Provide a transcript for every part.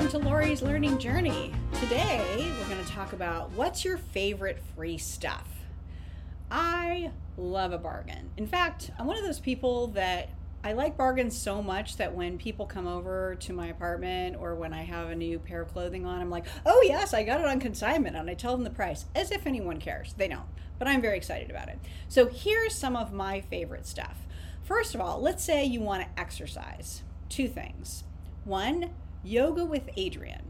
welcome to Lori's Learning Journey. Today, we're going to talk about what's your favorite free stuff. I love a bargain. In fact, I'm one of those people that I like bargains so much that when people come over to my apartment or when I have a new pair of clothing on, I'm like, oh, yes, I got it on consignment. And I tell them the price as if anyone cares. They don't, but I'm very excited about it. So here's some of my favorite stuff. First of all, let's say you want to exercise. Two things. One, Yoga with Adriene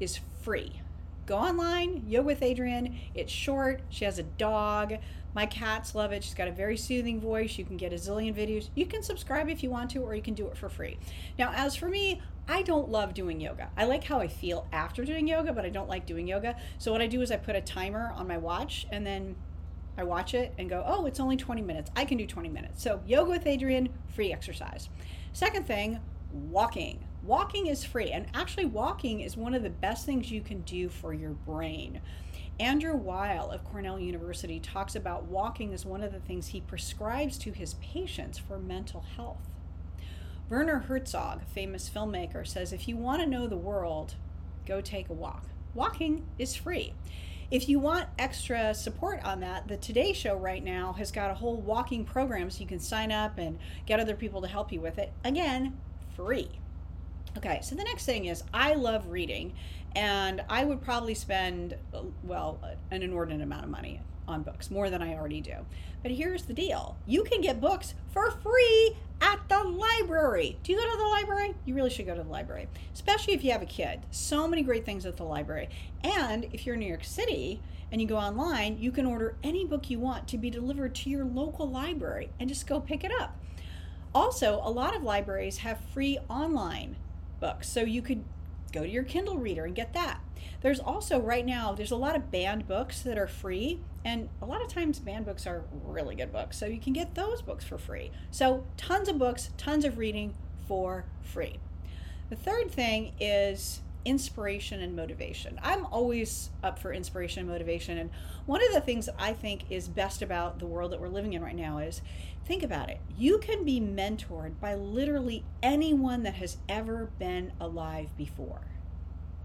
is free. Go online, Yoga with Adriene. It's short. She has a dog. My cats love it. She's got a very soothing voice. You can get a zillion videos. You can subscribe if you want to, or you can do it for free. Now, as for me, I don't love doing yoga. I like how I feel after doing yoga, but I don't like doing yoga. So, what I do is I put a timer on my watch and then I watch it and go, oh, it's only 20 minutes. I can do 20 minutes. So, Yoga with Adriene, free exercise. Second thing, walking walking is free and actually walking is one of the best things you can do for your brain andrew weil of cornell university talks about walking as one of the things he prescribes to his patients for mental health werner herzog a famous filmmaker says if you want to know the world go take a walk walking is free if you want extra support on that, the Today Show right now has got a whole walking program so you can sign up and get other people to help you with it. Again, free. Okay, so the next thing is I love reading, and I would probably spend, well, an inordinate amount of money on books, more than I already do. But here's the deal you can get books for free at the library. Do you go to the library? You really should go to the library, especially if you have a kid. So many great things at the library. And if you're in New York City and you go online, you can order any book you want to be delivered to your local library and just go pick it up. Also, a lot of libraries have free online books. So you could go to your Kindle reader and get that. There's also right now there's a lot of banned books that are free and a lot of times banned books are really good books. So you can get those books for free. So tons of books, tons of reading for free. The third thing is inspiration and motivation. I'm always up for inspiration and motivation. And one of the things I think is best about the world that we're living in right now is think about it. You can be mentored by literally anyone that has ever been alive before.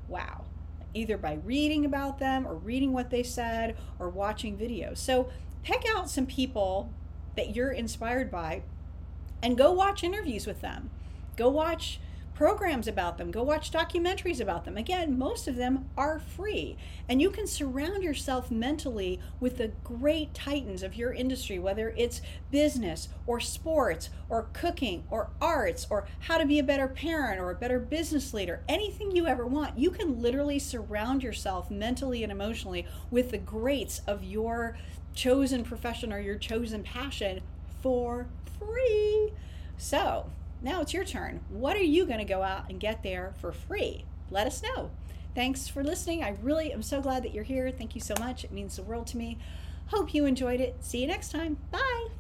Wow. Either by reading about them or reading what they said or watching videos. So pick out some people that you're inspired by and go watch interviews with them. Go watch programs about them, go watch documentaries about them. Again, most of them are free. And you can surround yourself mentally with the great titans of your industry, whether it's business or sports or cooking or arts or how to be a better parent or a better business leader, anything you ever want. You can literally surround yourself mentally and emotionally with the greats of your chosen profession or your chosen passion for free. So, now it's your turn. What are you going to go out and get there for free? Let us know. Thanks for listening. I really am so glad that you're here. Thank you so much. It means the world to me. Hope you enjoyed it. See you next time. Bye.